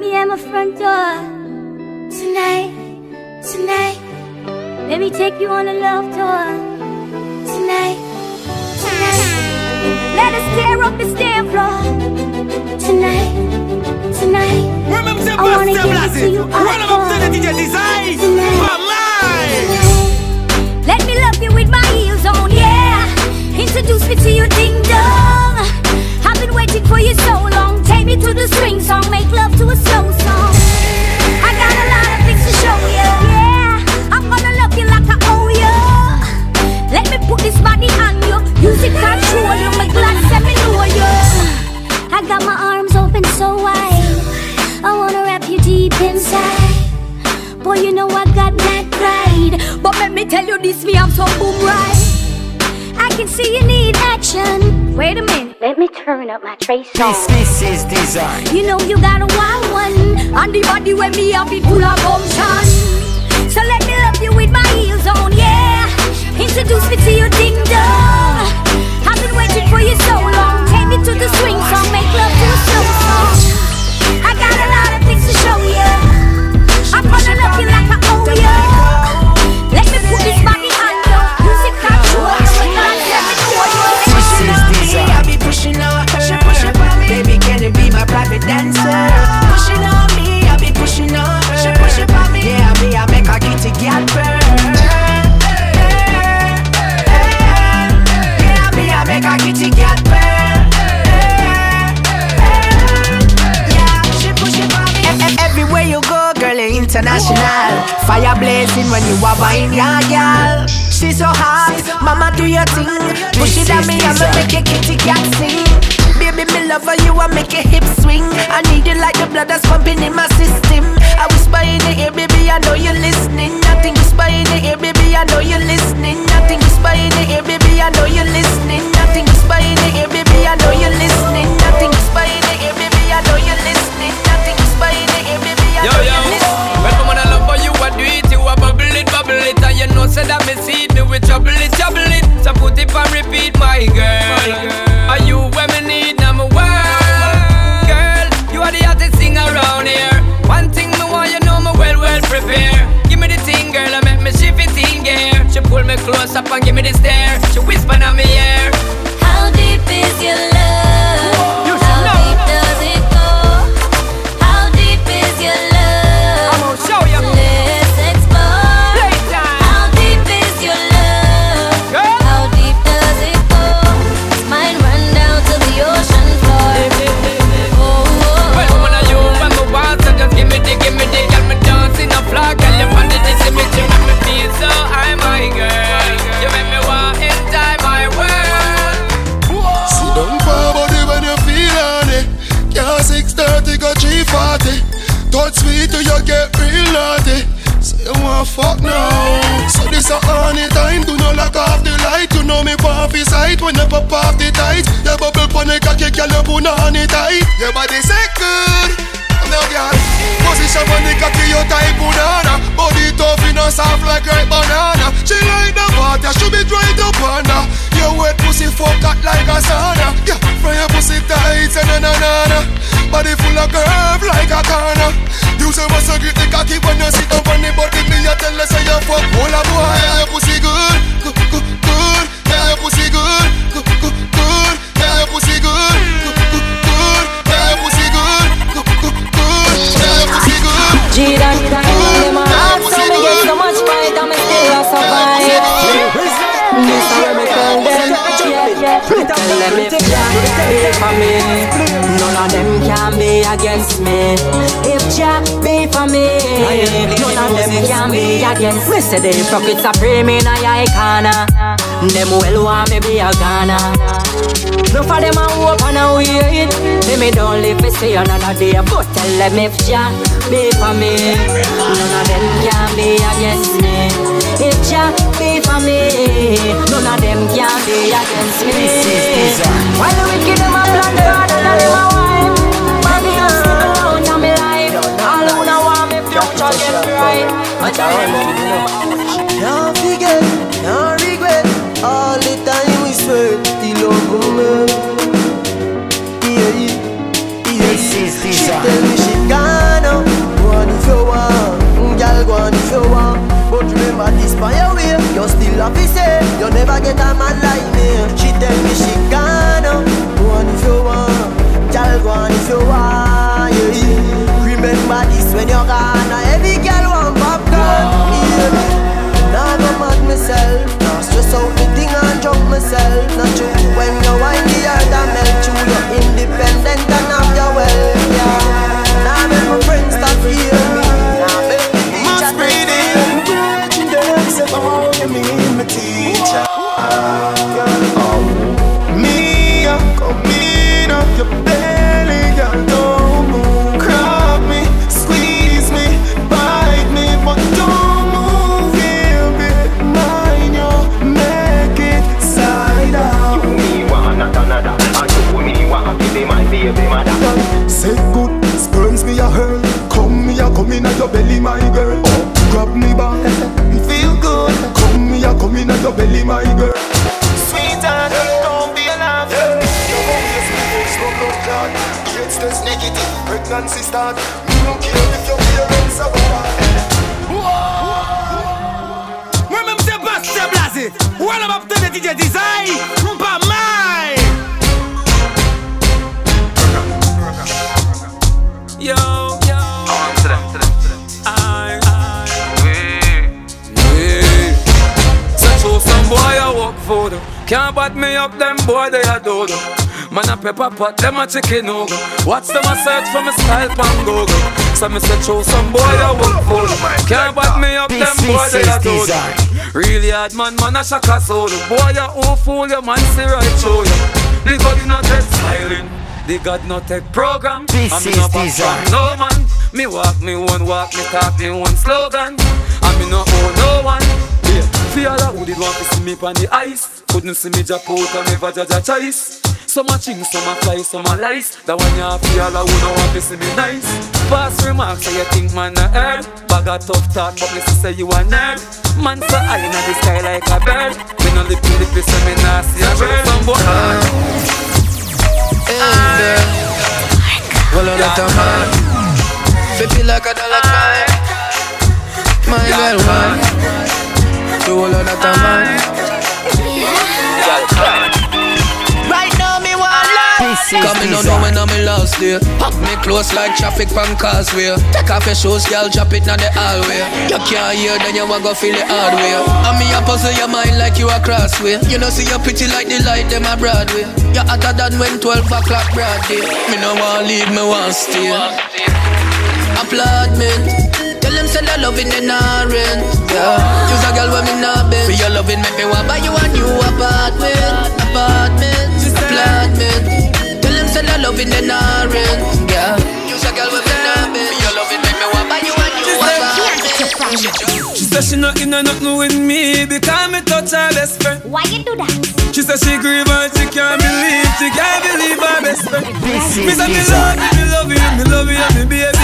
meet me at my front door. Tonight, tonight. Let me take you on a love tour. Tonight, tonight. Let us tear up the stair floor. Tonight, tonight. I wanna give it to you Run up to the DJ Dzine. For mine. Let me love you with my heels on, yeah. Introduce me to your ding dong. I've been waiting for you so long. To the swing song, make love to a slow song. I got a lot of things to show you, yeah. I'm gonna love you like I owe you. Let me put this body on you. Music control you, my glass let me know you. I got my arms open so wide. I wanna wrap you deep inside. Boy, you know I got that pride. But let me tell you this, me I'm so boom right. I can see you need action. Wait a minute, let me turn up my trace song. This, this is Dzine. You know you got a wild one, and the body when me have it full of gumption. So let me love you with my heels on, yeah. Introduce me to your ding dong. I've been waiting for you so long. Take me to the swing song, make love to a slow song. You are buying your girl. She's so hot, mama do your thing. Push it at me, I'ma make your kitty cat sing. Baby, me love her, you, I make your hips swing. I need you like the blood that's pumping in my system. I whisper in the ear, baby, I know you're listening. Nothing whisper in the ear, baby, I know you're listening. Nothing whisper in the ear, baby, I know you're listening. You must grip the cocky when you sit on the body. Me you tell her say you fuck all a boy. Yeah, your pussy good, good, good, good. Yeah, your pussy good, good, good, good. Yeah, your pussy good, good, good, good. Yeah, your pussy good, good, good, good. Yeah, your pussy good. G-Dot, them a hard, so me get so much fight and me still a survive. Miss Miracle, them, yeah, yeah. Tell them if Jah be for me, none of them can be against me. None of them can be against me. Say the hypocrites a pray me a eye corner. Them well want me be a Ghana. No for them a hope and a wait Say me don't live to see another day But tell them if Jah be for me None of them can be against me If Jah be for me None of them can be against me. While the wicked them a plan the and them a wine Watch out, Don't forget, don't regret. All the time we spent. Yeah, yeah. She tell me she gone now. Go on if you want, girl, go on if you want. But remember this by your way, you still never get a man like me. She me she gone now. Go on if you want, girl, go on if you want. Stress the thing and jump myself. Not true when you wind the earth and melt you, you're independent and have start Me don't care if your parents are bad Remember the Bastien Blase Well up to the DJ Dzine Pas mal Yo, yo. On to them, to them, to them. I, I, we, So show some boy I work for them. Can't bat me up, them boy they a do them. Man a pepper pot, them a chicken over. Watch them a search for me style pan Google. So me say show some boy I work for them. Can't bat me up, them boy they a do. Really hard man, man a shaka soul. Boy a who fool you, man see right show you. The God not take smiling. The God not take program. This me is no design. No man, me walk me one walk, me talk me one slogan. And me no owe no one. That who did want to see me on the ice. Couldn't see me drop out and never judge a choice. Some a ching, some a fly, some a lice. That one ya feel that who don't want to see me nice. Pass remarks, say you think man a heard. Bag a tough talk, but me say you a nerd. Man so high in the sky like a bird. Me no lip to lip, so me nah see a bird. Some boy. Well, on that man, feel like a dollar sign. My girl, man, do all of that man. Right now, me want love. This is Coming on when I'm in last day. Pop me close like traffic pan causeway. Take off your shoes, girl, drop it on the hallway. You can't hear, then you want go feel the hard way. And me a puzzle your mind like you a crossway. You know, see you pretty like the light, them a Broadway. You hotter than when 12 o'clock broad day. Me no want leave, me want stay. Applaudment. Tell them say that loving they not rent. Yeah. Use a girl when me not bend. For your loving make me want buy you a new apartment. Apartment. Applaudment. Tell them say that loving they not rent. Yeah. Use a girl when me not bend. For your loving make me want buy you a new apartment. She said she not in a nothing with me because me touch her best friend. Why you do that? She said she grieve and she can't believe, she can't believe her best friend. This Me is say me design. love you, me love you, me love you, me baby.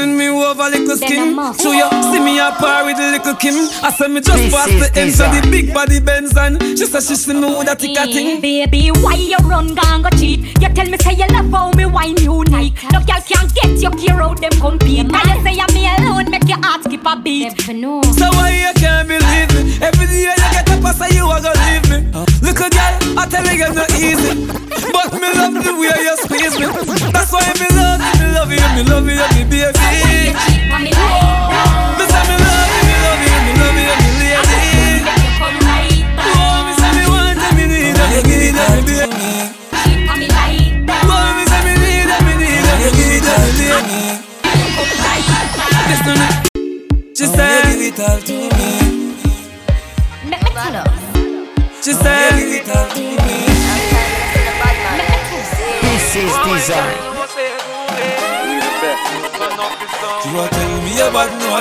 When me over little skin. So you see me a par with the little Kim. I say me just This pass is the end so the design. big body Benz and she say she see me with a tick a thing. Baby, why you run gang go cheat? You tell me say you love how me wine unique. No girl can get your gear out them compete. Now you say I'm me alone, make your heart skip a beat. So why you can't believe me? Every day you get up and say you are gonna leave me. Oh. Little girl, I tell you it's not easy. But me love the way you squeeze me. That's why me love you, me love you, me love you, me baby.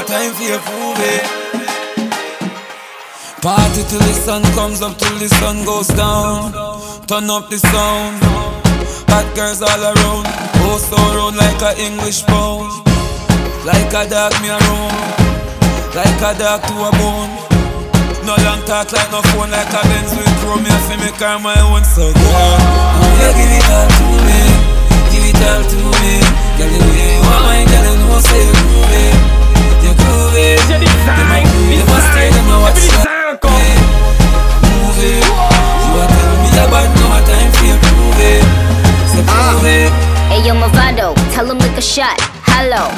Time for your movie. Party till the sun comes up, till the sun goes down. Turn up the sound. Hot girls all around, oh so round like a English pound. Like a dog me around, like a dog to a bone. No long talk like no phone, like a Benz with chrome. Me fi me car my own, so girl, yeah, give it all to me, give it all to me. Girl, you want mine, girl, you know say 2005 You are tell him like a shot. Hello.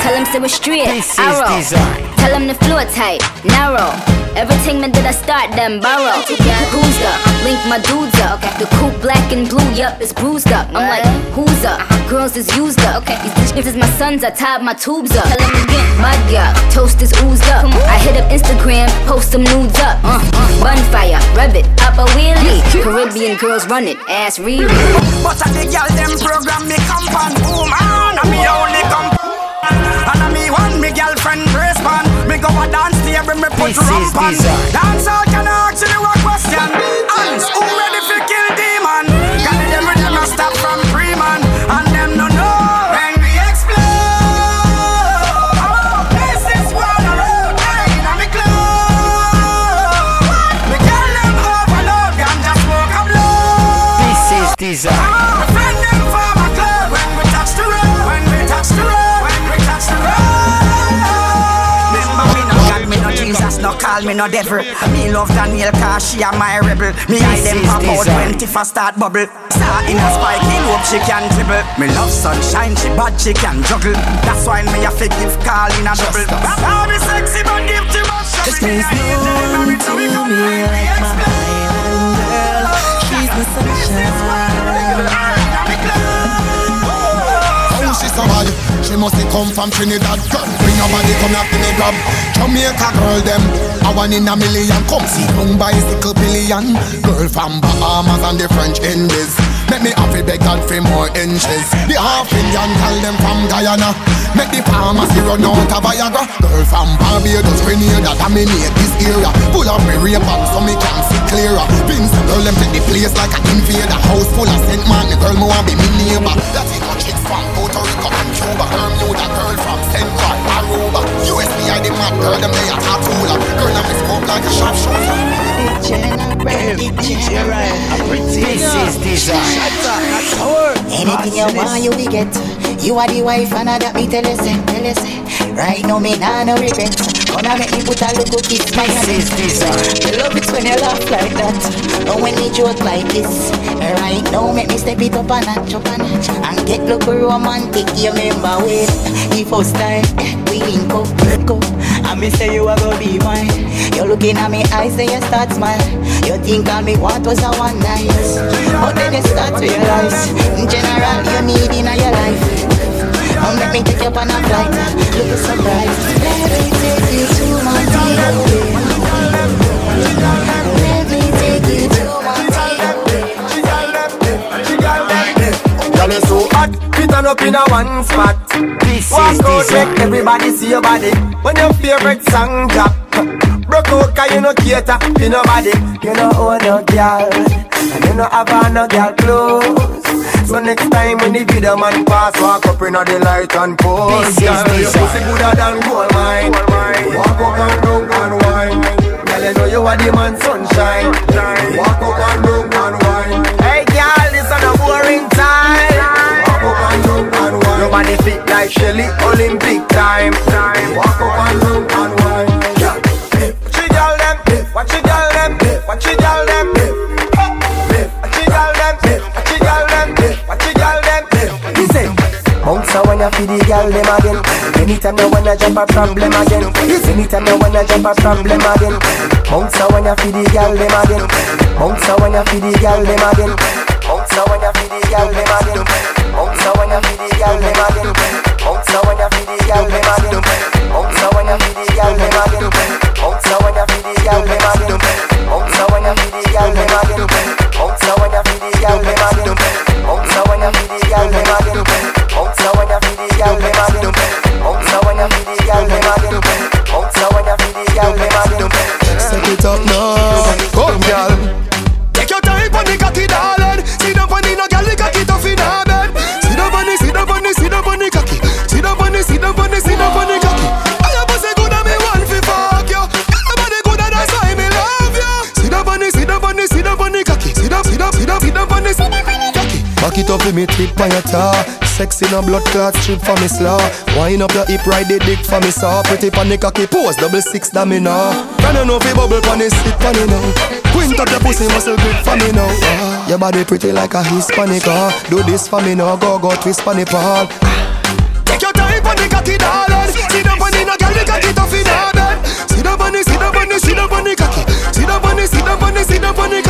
Tell him say we're straight. This Arrow. design. Tell him the floor tight. Narrow. Everything man did I start them borrow. Who's up? Link my dudes up. The coupe black and blue, yup, it's bruised up. I'm like, who's up? Girls is used up. Okay, these bitches is my sons, I tied my tubes up. Tell him again, mud up. Toast is oozed up. I hit up Instagram, post some nudes up. Uh, uh, bonfire, rev it, up a wheelie. Caribbean girls run it, ass Riri. But I the girl them program me come on boom on And me only come And I me one me girlfriend brace man Me go a dance table me put This is rump on. Dance out can I ask you a question. Hands who ready Jesus, no call me no devil. Me love Daniel cause she a my rebel. Me eye them pop out when Tifa start bubble. Star in a spike, he hope she can dribble. Me love sunshine, she bad, she can juggle. That's why me a fi give call in a double. I be sexy but give too much. Just one to me like my island girl. She's my sunshine. So bad? She must come from Trinidad. Bring your body, come here, me grab. Jamaica girl, them. I want in a million. Come see, young bicycle billion. Girl from Bahamas and the French Indies. Make me happy beg God for more inches. The half Indian call them from Guyana. Make the pharmacy run out of Viagra. Girl from Barbados, Grenada, dominate this area. Pull up me on so me can see clearer. Vince, girl, them take the place like an invader. House full of Saint man, the girl want be me neighbor. That's it, Puerto Rico and Cuba. Bermuda girl from Central Aruba. USBI the mad girl, them they a tattoola. Girl, I'm scope like a sharpshooter. This is Dzine. Anything you want, you will get. You are the wife, and I that me tell you, say, tell you, say. Right now, me nah no regret. Gonna make me put a little kiss my This is. I uh, love it when you laugh like that. And when you joke like this. Right now, make me step it up a notch, up a notch. And get look romantic. You remember when the first time we link up, link up. And me say you are gonna be mine. You're looking at me eyes, then you start smile. You think all me want was a one night. But then you start to realize, in general, you need in your life. Oh, let me take you on a flight. Look a surprise. Let me take you to Montego Bay. Let me take you to Montego Bay. Girl, you got like this you know so hot, fit on up in a one spot. This Walk is out, design. make everybody see your body. When your favorite song drop, broke out 'cause you no cater to nobody. You no own oh, no girl, and you no have on no girl clothes. So next time when the video man pass, walk up in the light and pose. This is Girl, your pussy gooder than gold mine. Walk up and down and wine. Girl, you know you are the man sunshine. Walk up and down and wine. Hey, girl, this is a boring time. Walk up and down and wine. Your body fit like Shelly, Olympic time. Walk up and down and wine. Bounce a when you feel the girl them again. Anytime you wanna jump a problem again. Anytime you wanna jump a problem again. Bounce a when you feel the girl them again. Bounce a when you feel the girl them again. Bounce a when you feel the girl them again. Bounce a when you feel the on your tar. Sexy no blood clot strip for me slaw. Wind up your hip, ride the dick for me saw. Pretty pan cocky pose, double six da me now. Can you know fi bubble pan the sit pan it now? Quint up your pussy muscle grip for me now. Ah, your body pretty like a Hispanic. Ah, do this for me now, go go twist pan the pal. Take your time pan the cocky darling. See the bunny no girl the cocky tough in her bed. See the bunny, see the bunny, see the bunny cocky. See the bunny, see the bunny, see the cocky.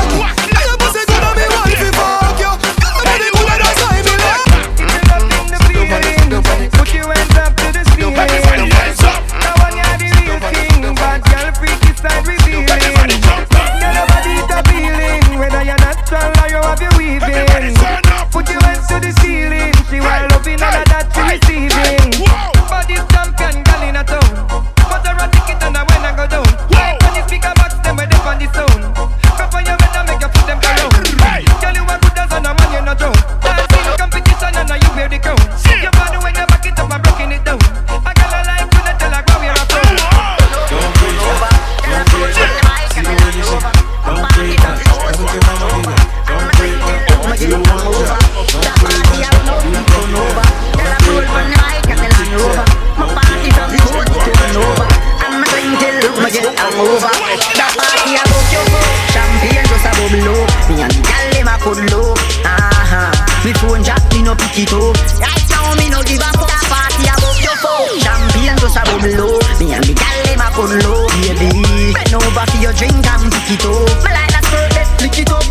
It up. Right now me no give a fuck. Party above your phone. Champagne just a bubble. Me and me gal them a cuddle up, baby. Bend over for your drink and pick it up. Me like that skirt, let's flick it up.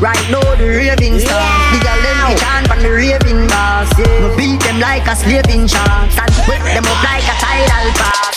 Right now the raving star The girl them they chant on the raving boss yeah. Me beat them like a slaving chant Stand wet them up like a tidal pass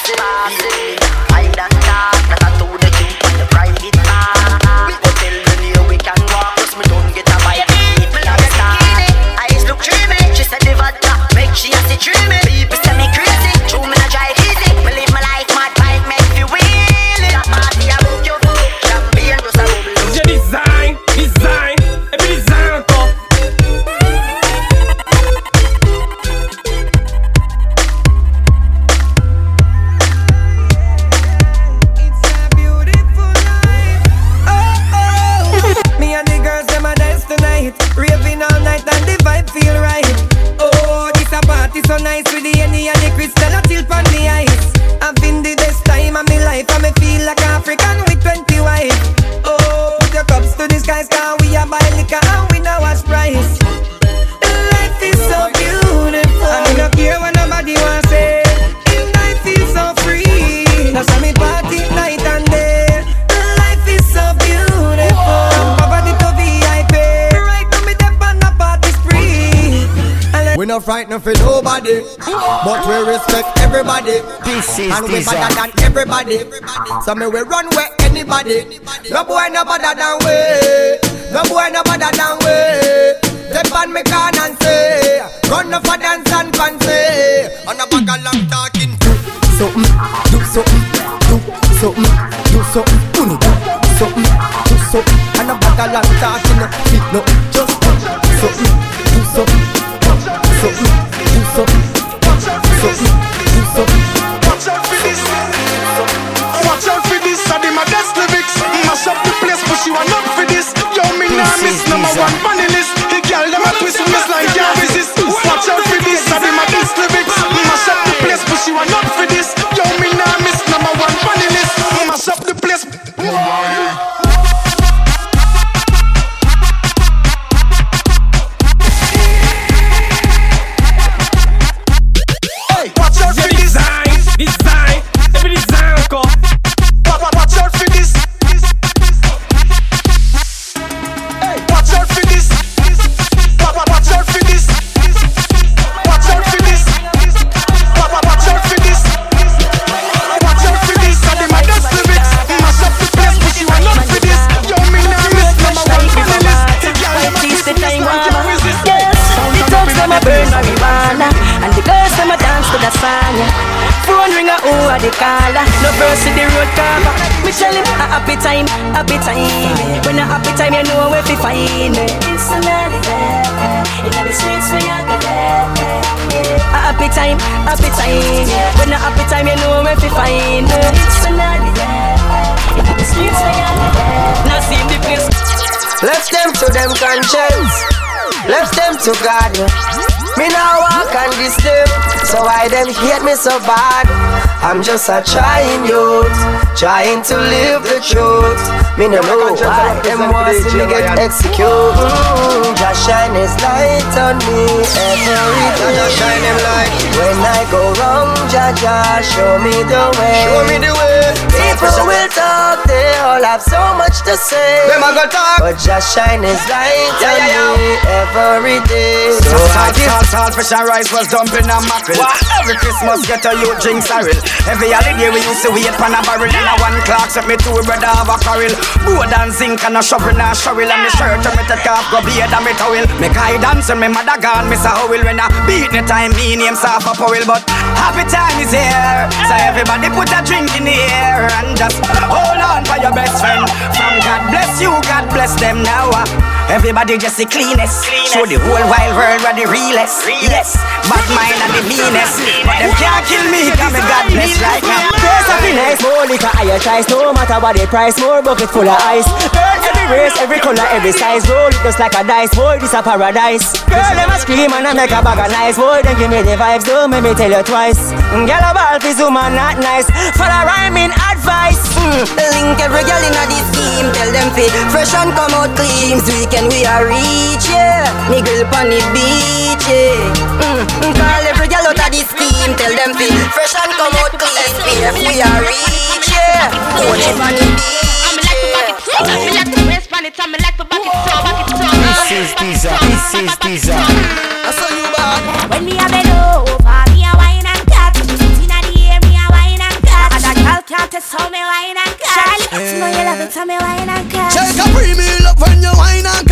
No frightened for nobody, but we respect everybody. This is and we better than everybody. So me we run where anybody. No boy no better than we. No boy no better than we. Step on me can and say, run off a dance and fancy. On a bag of long talking. Something, do something, do something, do something, do something, do something. And a bag of long talking, fit no, caller No the road cover Me tell him a happy time, happy time. When a happy time you know where to find me It's another day In the streets we are the A happy time, happy time. When a happy time you know where to find me It's another day In the streets we are the Now see the place. Left them to them conscience. left them to God. Me now walk on this them, so why them hate me so bad? I'm just a trying youth, trying to live the truth. Me no know why them want to me get executed. Mm, just shine His light on me every day. Just shine Him light when I go wrong. Jaja, show me the way. Show me the way. People will talk, they all have so much to say. Them a go talk, but just shine His light yeah, on yeah, me every day. So I give salt, fish and rice was dumpling and mackerel. Every Christmas get a youth drink sorrel. Every holiday we used to wait pan a barrel. And a one clock set me two brother have a quarrel. Board and zinc and a shovel and a shovel. And the shirt and me take off go beard and me towel. Me guy dance and me mother gone, Miss a howell. When I beat the time, me name soft a powell. But happy time is here. So everybody put a drink in the air. And just oh, hold on for your best friend. From God bless you, God bless them now. uh. Everybody just the cleanest. Show the whole wide world where the realest. Yes, bad mind and the meanest. But them can't kill me, cause me God bless right now. Taste of the nice, more liquor, higher choice. No matter what the price, more bucket full of ice. Girl, every race, every color, every size. Roll it just like a dice. Boy, this a paradise. Girl, them a scream and I make a bag of nice. Boy, then give me the vibes. Don't make me tell you twice. Girl, a ball for zoom and not nice. A rhyming advice. Mm, link every girl in a this scheme. Tell them fi fresh and come out clean. Weekend we are reach, yeah. Niggle pon the beach, yeah. Mm, out of this scheme. Tell them fi fresh and come out clean. PF we are reach, yeah. Coach pon the beach, This is Deezer. This is Deezer. I saw you back. When me a bend over, me a wine and cut. Inna the air, me a wine and cut. And a girl can't test how me wine and cut. Charlie, you know you love it, so me wine and cut. Take a premium up when you wine and